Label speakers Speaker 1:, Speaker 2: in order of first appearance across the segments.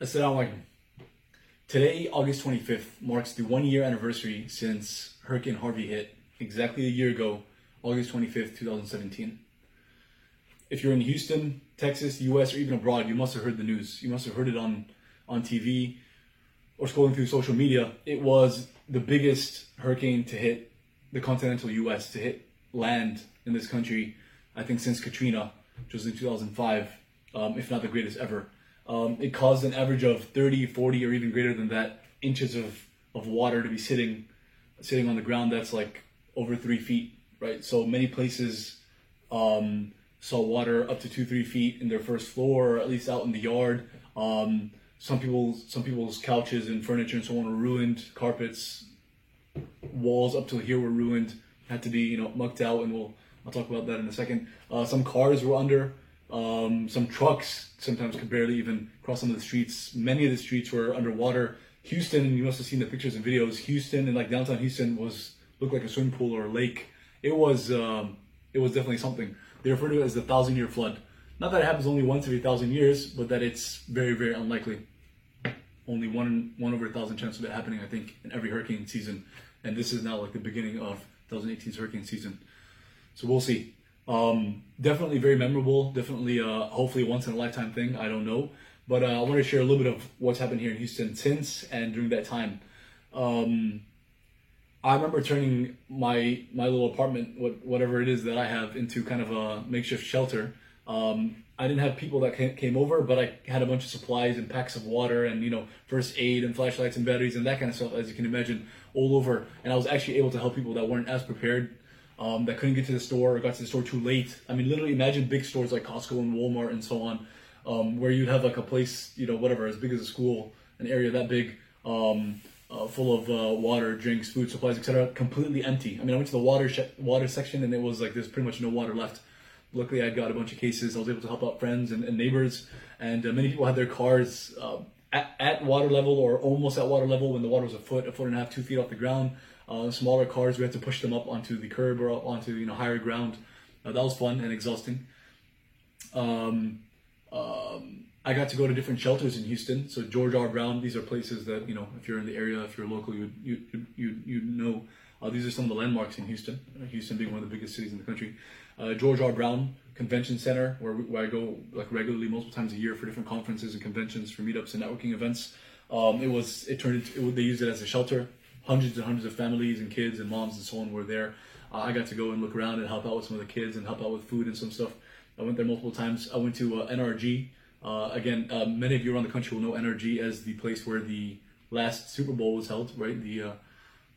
Speaker 1: Assalamu alaikum. Today, August 25th, marks the one year anniversary since Hurricane Harvey hit, exactly a year ago, August 25th, 2017. If you're in Houston, Texas, US, or even abroad, you must have heard the news. You must have heard it on, on TV or scrolling through social media. It was the biggest hurricane to hit the continental US, to hit land in this country, I think since Katrina, which was in 2005, um, if not the greatest ever. Um, it caused an average of 30, 40, or even greater than that inches of, of water to be sitting sitting on the ground that's like over three feet, right? So many places um, saw water up to two, three feet in their first floor, or at least out in the yard. Um, some people, some people's couches and furniture and so on were ruined. Carpets, walls up to here were ruined. Had to be, you know, mucked out, and we'll I'll talk about that in a second. Uh, some cars were under. Um, some trucks sometimes could barely even cross some of the streets. Many of the streets were underwater. Houston, you must have seen the pictures and videos. Houston and like downtown Houston was looked like a swimming pool or a lake. It was um, it was definitely something. They refer to it as the thousand year flood. Not that it happens only once every thousand years, but that it's very very unlikely. Only one one over a thousand chance of it happening, I think, in every hurricane season. And this is now like the beginning of 2018's hurricane season. So we'll see. Um, definitely very memorable. Definitely, uh, hopefully, once in a lifetime thing. I don't know, but uh, I want to share a little bit of what's happened here in Houston since and during that time. Um, I remember turning my my little apartment, what, whatever it is that I have, into kind of a makeshift shelter. Um, I didn't have people that came over, but I had a bunch of supplies and packs of water and you know first aid and flashlights and batteries and that kind of stuff, as you can imagine, all over. And I was actually able to help people that weren't as prepared um, that couldn't get to the store or got to the store too late. I mean, literally imagine big stores like Costco and Walmart and so on, um, where you'd have like a place, you know, whatever, as big as a school, an area that big, um, uh, full of uh, water, drinks, food, supplies, etc., completely empty. I mean, I went to the water sh- water section and it was like there's pretty much no water left. Luckily, I got a bunch of cases. I was able to help out friends and, and neighbors, and uh, many people had their cars uh, at, at water level or almost at water level when the water was a foot, a foot and a half, two feet off the ground. Uh, smaller cars, we had to push them up onto the curb or up onto you know higher ground. Uh, that was fun and exhausting. Um, um, I got to go to different shelters in Houston. So George R. Brown, these are places that you know if you're in the area, if you're local, you you you you know. Uh, these are some of the landmarks in Houston. Uh, Houston being one of the biggest cities in the country. Uh, George R. Brown Convention Center, where, where I go like regularly, multiple times a year for different conferences and conventions, for meetups and networking events. Um, it was it turned into, it, they used it as a shelter hundreds and hundreds of families and kids and moms and so on were there. Uh, I got to go and look around and help out with some of the kids and help out with food and some stuff. I went there multiple times. I went to uh, NRG. Uh, again, uh, many of you around the country will know NRG as the place where the last Super Bowl was held, right? The uh,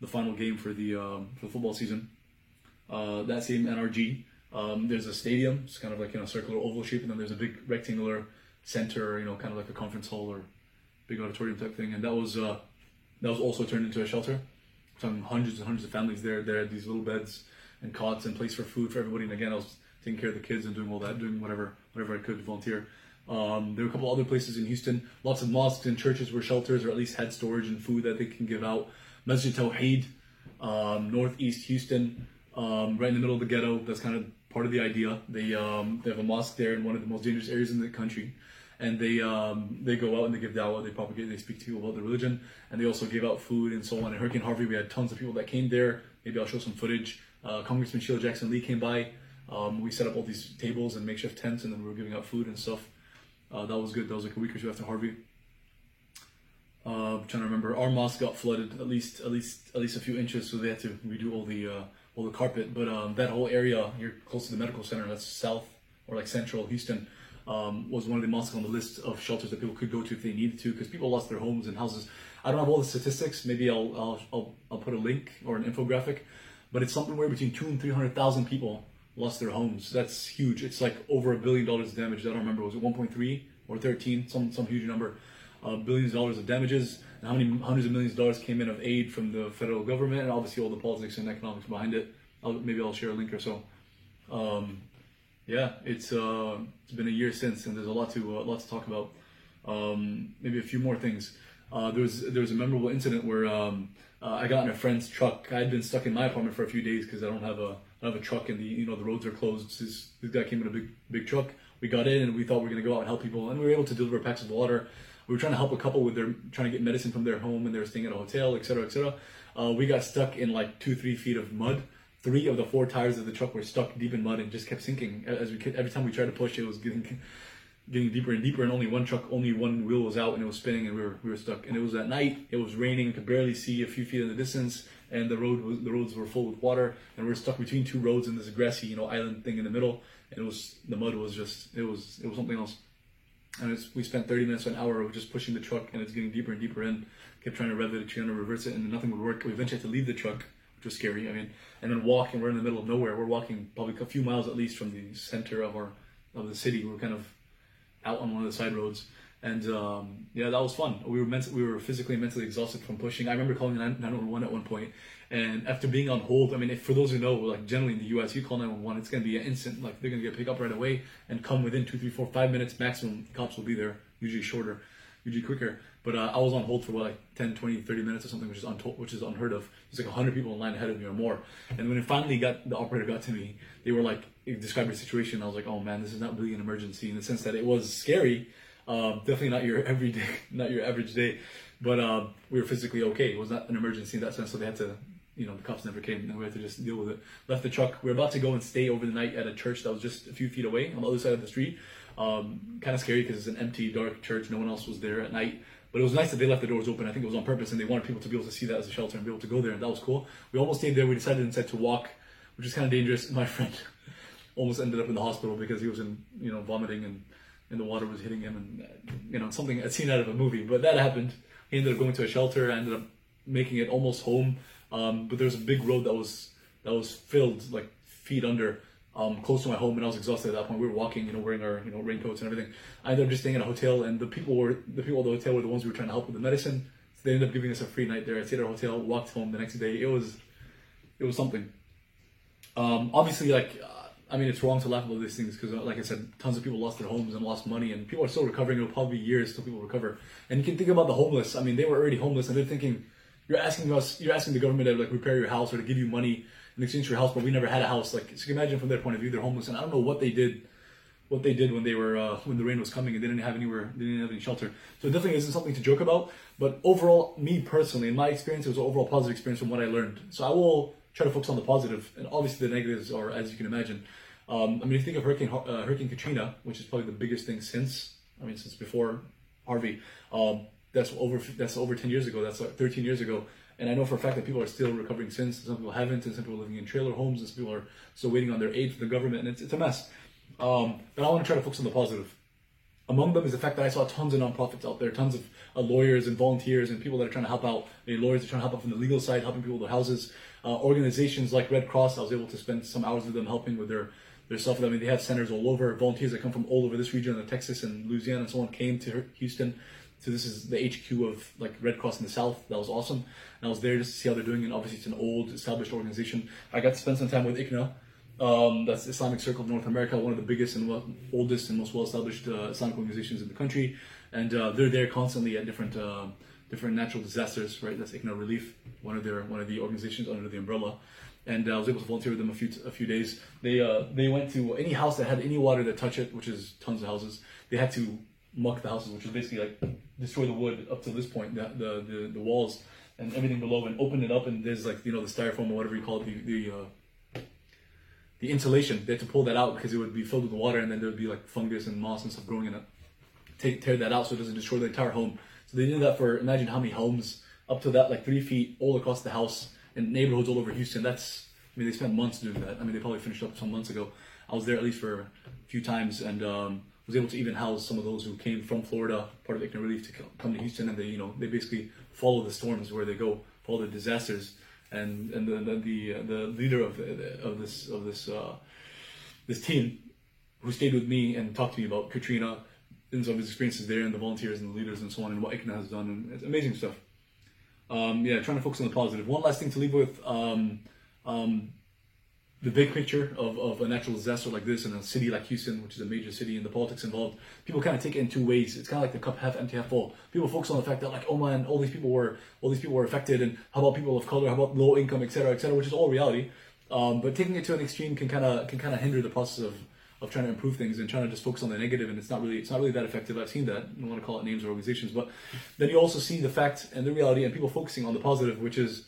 Speaker 1: the final game for the um, for the football season. Uh, that same NRG. Um, there's a stadium. It's kind of like in a circular oval shape, and then there's a big rectangular center. You know, kind of like a conference hall or big auditorium type thing. And that was that was also turned into a shelter. Some hundreds and hundreds of families there. There had these little beds and cots and place for food for everybody. And again, I was taking care of the kids and doing all that, doing whatever whatever I could to volunteer. Um, there were a couple other places in Houston. Lots of mosques and churches were shelters, or at least had storage and food that they can give out. Masjid Tawheed, um, northeast Houston, um, right in the middle of the ghetto. That's kind of part of the idea. They um, they have a mosque there in one of the most dangerous areas in the country and they um, they go out and they give dawah, they propagate, they speak to people about the religion, and they also give out food and so on. In Hurricane Harvey, we had tons of people that came there. Maybe I'll show some footage. Uh, Congressman Sheila Jackson Lee came by. Um, we set up all these tables and makeshift tents, and then we were giving out food and stuff. Uh, that was good. That was like a week or two after Harvey. Uh, I'm trying to remember. Our mosque got flooded at least at least at least a few inches, so they had to redo all the all the carpet. But um, that whole area here, close to the medical center, that's south or like central Houston um, was one of the mosques on the list of shelters that people could go to if they needed to, because people lost their homes and houses. I don't have all the statistics. Maybe I'll I'll, I'll, I'll put a link or an infographic, but it's somewhere between two and three hundred thousand people lost their homes. That's huge. It's like over a billion dollars of damage. I don't remember. Was it one point three or thirteen? Some some huge number. Uh, billions of dollars of damages. And how many hundreds of millions of dollars came in of aid from the federal government, and obviously all the politics and economics behind it. I'll, maybe I'll share a link or so. Um, yeah, it's uh, it's been a year since, and there's a lot to uh, lot to talk about. Um, maybe a few more things. Uh, there was there was a memorable incident where um, uh, I got in a friend's truck. I had been stuck in my apartment for a few days because I don't have a I don't have a truck, and the you know the roads are closed. This this guy came in a big big truck. We got in, and we thought we were gonna go out and help people, and we were able to deliver packs of water. We were trying to help a couple with their trying to get medicine from their home, and they were staying at a hotel, etc., etc. Uh, we got stuck in like two, three feet of mud. Three of the four tires of the truck were stuck deep in mud and just kept sinking. As we every time we tried to push, it was getting getting deeper and deeper. And only one truck, only one wheel was out, and it was spinning, and we were we were stuck. And it was at night. It was raining. I Could barely see a few feet in the distance, and the road was the roads were full with water, and we were stuck between two roads in this grassy, you know, island thing in the middle. And it was the mud was just it was it was something else. And we spent 30 minutes an hour just pushing the truck, and it's getting deeper and deeper in. Kept trying to rev it, trying to reverse it, and nothing would work. We eventually had to leave the truck which was scary. I mean, and then walk, and we're in the middle of nowhere. We're walking probably a few miles at least from the center of our of the city. We're kind of out on one of the side roads, and um, yeah, that was fun. We were ment- we were physically and mentally exhausted from pushing. I remember calling 911 at one point, and after being on hold, I mean, if, for those who know, like generally in the U.S., you call 911, it's gonna be an instant. Like they're gonna get picked up right away and come within two, three, four, five minutes maximum. Cops will be there, usually shorter, usually quicker. But uh, I was on hold for what, like 10, 20, 30 minutes or something, which is untold, which is unheard of. There's like 100 people in line ahead of me or more. And when it finally got, the operator got to me, they were like, described the situation. I was like, oh man, this is not really an emergency in the sense that it was scary. Uh, definitely not your everyday, not your average day. But uh, we were physically okay. It was not an emergency in that sense. So they had to, you know, the cops never came and we had to just deal with it. Left the truck. We were about to go and stay over the night at a church that was just a few feet away on the other side of the street. Um, kind of scary because it's an empty, dark church. No one else was there at night. But it was nice that they left the doors open. I think it was on purpose, and they wanted people to be able to see that as a shelter and be able to go there, and that was cool. We almost stayed there. We decided instead to walk, which is kind of dangerous. My friend almost ended up in the hospital because he was in, you know, vomiting and, and the water was hitting him, and you know, something I'd seen out of a movie. But that happened. He ended up going to a shelter. I ended up making it almost home. Um, but there was a big road that was that was filled like feet under um, close to my home, and I was exhausted at that point. We were walking, you know, wearing our you know raincoats and everything. I ended up just staying in a hotel, and the people were the people at the hotel were the ones we were trying to help with the medicine. So they ended up giving us a free night there. I stayed at a hotel, walked home the next day. It was it was something. Um, obviously, like I mean, it's wrong to laugh about these things because, like I said, tons of people lost their homes and lost money, and people are still recovering. It'll probably be years till people recover. And you can think about the homeless. I mean, they were already homeless, and they're thinking, you're asking us, you're asking the government to like repair your house or to give you money in exchange for a house, but we never had a house. Like, so you can imagine from their point of view, they're homeless, and I don't know what they did, what they did when they were uh, when the rain was coming and they didn't have anywhere, they didn't have any shelter. So it definitely isn't something to joke about. But overall, me personally, in my experience, it was an overall positive experience from what I learned. So I will try to focus on the positive, and obviously the negatives are, as you can imagine. Um, I mean, you think of Hurricane uh, Hurricane Katrina, which is probably the biggest thing since, I mean, since before Harvey. Um, that's over that's over 10 years ago. That's like 13 years ago. And I know for a fact that people are still recovering since. Some people haven't, and some people are living in trailer homes, and some people are still waiting on their aid from the government, and it's, it's a mess. Um, but I want to try to focus on the positive. Among them is the fact that I saw tons of nonprofits out there, tons of uh, lawyers and volunteers and people that are trying to help out. The lawyers are trying to help out from the legal side, helping people with their houses. Uh, organizations like Red Cross, I was able to spend some hours with them helping with their their stuff. I mean, they have centers all over. Volunteers that come from all over this region, of Texas and Louisiana and so on, came to Houston so this is the HQ of like Red Cross in the South. That was awesome. And I was there just to see how they're doing. And obviously, it's an old, established organization. I got to spend some time with ICNA. Um, that's Islamic Circle of North America, one of the biggest and oldest and most well-established uh, Islamic organizations in the country. And uh, they're there constantly at different uh, different natural disasters. Right, that's ICNA Relief, one of their one of the organizations under the umbrella. And uh, I was able to volunteer with them a few a few days. They uh, they went to any house that had any water that touched it, which is tons of houses. They had to muck the houses, which is basically like destroy the wood up to this point, the the, the, the walls and everything below, and open it up, and there's like you know the styrofoam or whatever you call it, the the uh, the insulation. They had to pull that out because it would be filled with water, and then there would be like fungus and moss and stuff growing in it. Take tear that out so it doesn't destroy the entire home. So they did that for imagine how many homes up to that like three feet all across the house in neighborhoods all over Houston. That's I mean they spent months doing that. I mean they probably finished up some months ago. I was there at least for a few times and. Um, was able to even house some of those who came from Florida, part of ICNA Relief, to come to Houston, and they, you know, they basically follow the storms where they go, follow the disasters, and and the the the, uh, the leader of of this of this uh, this team, who stayed with me and talked to me about Katrina and some of his experiences there, and the volunteers and the leaders and so on, and what ICNA has done, and it's amazing stuff. Um, yeah, trying to focus on the positive. One last thing to leave with. Um, um, the big picture of, of a natural disaster like this in a city like Houston, which is a major city, and the politics involved, people kind of take it in two ways. It's kind of like the cup half empty, half full. People focus on the fact that like, oh man, all these people were all these people were affected, and how about people of color, how about low income, etc., etc., which is all reality. Um, but taking it to an extreme can kind of can kind of hinder the process of of trying to improve things and trying to just focus on the negative, and it's not really it's not really that effective. I've seen that. I don't want to call it names or organizations, but then you also see the fact and the reality, and people focusing on the positive, which is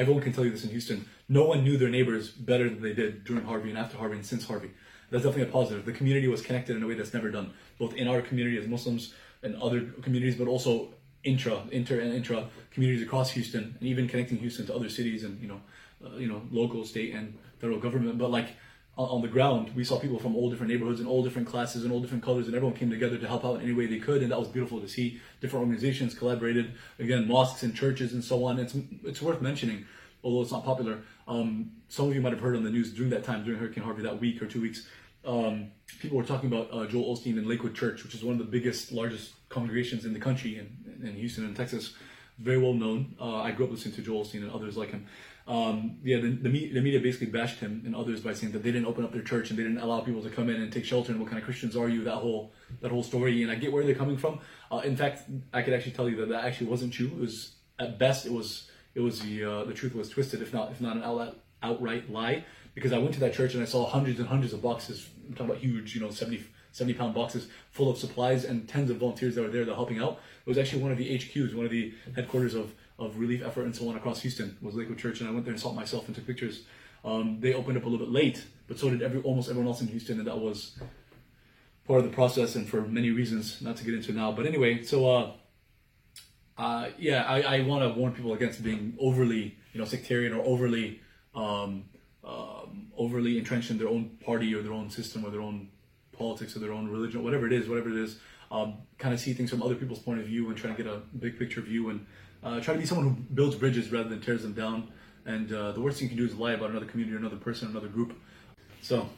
Speaker 1: everyone can tell you this in Houston. No one knew their neighbors better than they did during Harvey and after Harvey and since Harvey. That's definitely a positive. The community was connected in a way that's never done, both in our community as Muslims and other communities, but also intra, inter, and intra communities across Houston, and even connecting Houston to other cities and you know, uh, you know, local, state, and federal government. But like on, on the ground, we saw people from all different neighborhoods and all different classes and all different colors, and everyone came together to help out in any way they could, and that was beautiful to see. Different organizations collaborated, again, mosques and churches and so on. It's it's worth mentioning, although it's not popular. Um, some of you might have heard on the news during that time, during Hurricane Harvey, that week or two weeks. Um, people were talking about uh, Joel Osteen in Lakewood Church, which is one of the biggest, largest congregations in the country in, in Houston and Texas. Very well known. Uh, I grew up listening to Joel Osteen and others like him. Um, yeah, the, the, media basically bashed him and others by saying that they didn't open up their church and they didn't allow people to come in and take shelter and what kind of Christians are you? That whole that whole story, and I get where they're coming from. Uh, in fact, I could actually tell you that that actually wasn't true. It was at best it was it was the uh, the truth was twisted, if not if not an outright outright lie. Because I went to that church and I saw hundreds and hundreds of boxes. I'm talking about huge, you know, 70, 70 pound boxes full of supplies and tens of volunteers that were there that were helping out. It was actually one of the HQs, one of the headquarters of of relief effort and so on across Houston was Lakewood Church, and I went there and saw it myself and took pictures. Um, they opened up a little bit late, but so did every almost everyone else in Houston, and that was part of the process, and for many reasons, not to get into now. But anyway, so uh, uh, yeah, I, I want to warn people against being overly, you know, sectarian or overly, um, um, overly entrenched in their own party or their own system or their own politics or their own religion, whatever it is, whatever it is. Um, kind of see things from other people's point of view and try to get a big picture view and uh, try to be someone who builds bridges rather than tears them down. And uh, the worst thing you can do is lie about another community, another person, another group. So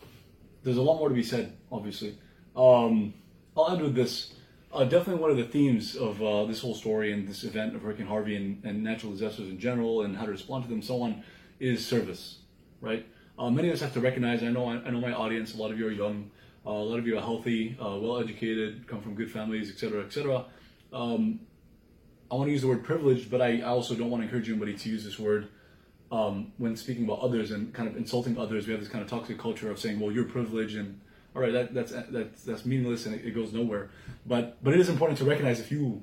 Speaker 1: there's a lot more to be said, obviously. Um, I'll end with this. Uh, definitely one of the themes of uh, this whole story and this event of Hurricane Harvey and, and, natural disasters in general and how to respond to them, so on, is service, right? Uh, many of us have to recognize. I know. I, know my audience. A lot of you are young. Uh, a lot of you are healthy, well educated, come from good families, etc., etc. Um, I want to use the word privileged, but I, also don't want to encourage anybody to use this word um, when speaking about others and kind of insulting others. We have this kind of toxic culture of saying, "Well, you're privileged," and all right, that, that's that's that's meaningless and it, it, goes nowhere. But but it is important to recognize if you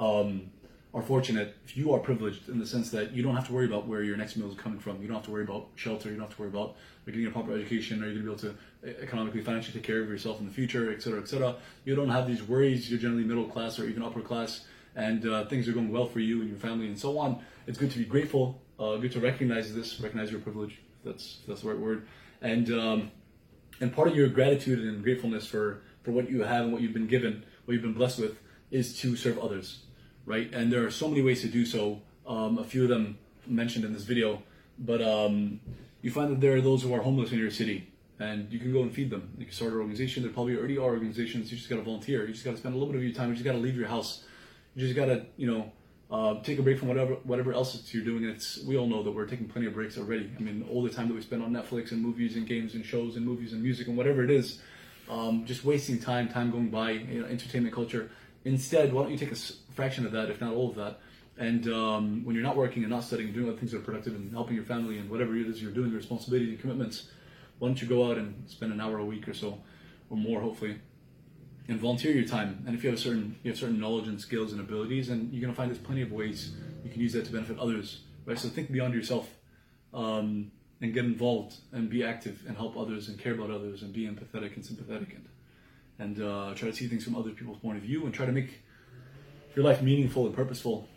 Speaker 1: um, are fortunate, if you are privileged in the sense that you don't have to worry about where your next meal is coming from. You don't have to worry about shelter. You don't have to worry about getting a proper education. Are you going to be able to economically, financially take care of yourself in the future, et cetera, et cetera. You don't have these worries. You're generally middle class or even upper class and uh, things are going well for you and your family and so on, it's good to be grateful, uh, good to recognize this, recognize your privilege, if that's, if that's the right word. And, um, and part of your gratitude and gratefulness for, for what you have and what you've been given, what you've been blessed with, is to serve others, right? And there are so many ways to do so. Um, a few of them mentioned in this video, but um, you find that there are those who are homeless in your city, and you can go and feed them. You can start an organization. There probably already are organizations. You just got to volunteer. You just got to spend a little bit of your time. You just got to leave your house you just gotta, you know, uh, take a break from whatever whatever else you're doing. It's we all know that we're taking plenty of breaks already. I mean, all the time that we spend on Netflix and movies and games and shows and movies and music and whatever it is, um, just wasting time, time going by, you know, entertainment culture. Instead, why don't you take a fraction of that, if not all of that, and um, when you're not working and not studying, doing other things that are productive and helping your family and whatever it is you're doing, your responsibility and commitments, why don't you go out and spend an hour a week or so, or more, hopefully, and volunteer your time. And if you have a certain you have certain knowledge and skills and abilities, and you're gonna find there's plenty of ways you can use that to benefit others. Right. So think beyond yourself, um, and get involved and be active and help others and care about others and be empathetic and sympathetic and and uh, try to see things from other people's point of view and try to make your life meaningful and purposeful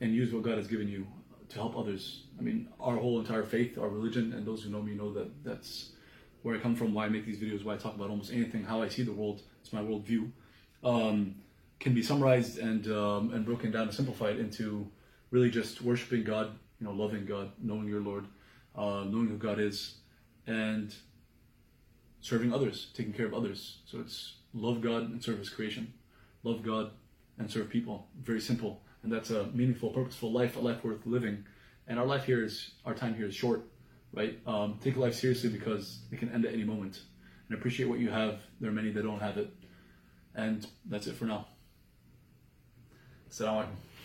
Speaker 1: and use what God has given you to help others. I mean, our whole entire faith, our religion, and those who know me know that that's where I come from, why I make these videos, why I talk about almost anything, how I see the world, it's my worldview, um, can be summarized and um, and broken down and simplified into really just worshiping God, you know, loving God, knowing your Lord, uh, knowing who God is, and serving others, taking care of others. So it's love God and serve His creation, love God and serve people. Very simple, and that's a meaningful, purposeful life, a life worth living. And our life here is our time here is short, right? Um, take life seriously because it can end at any moment and appreciate what you have. There are many that don't have it. And that's it for now. Assalamu alaikum.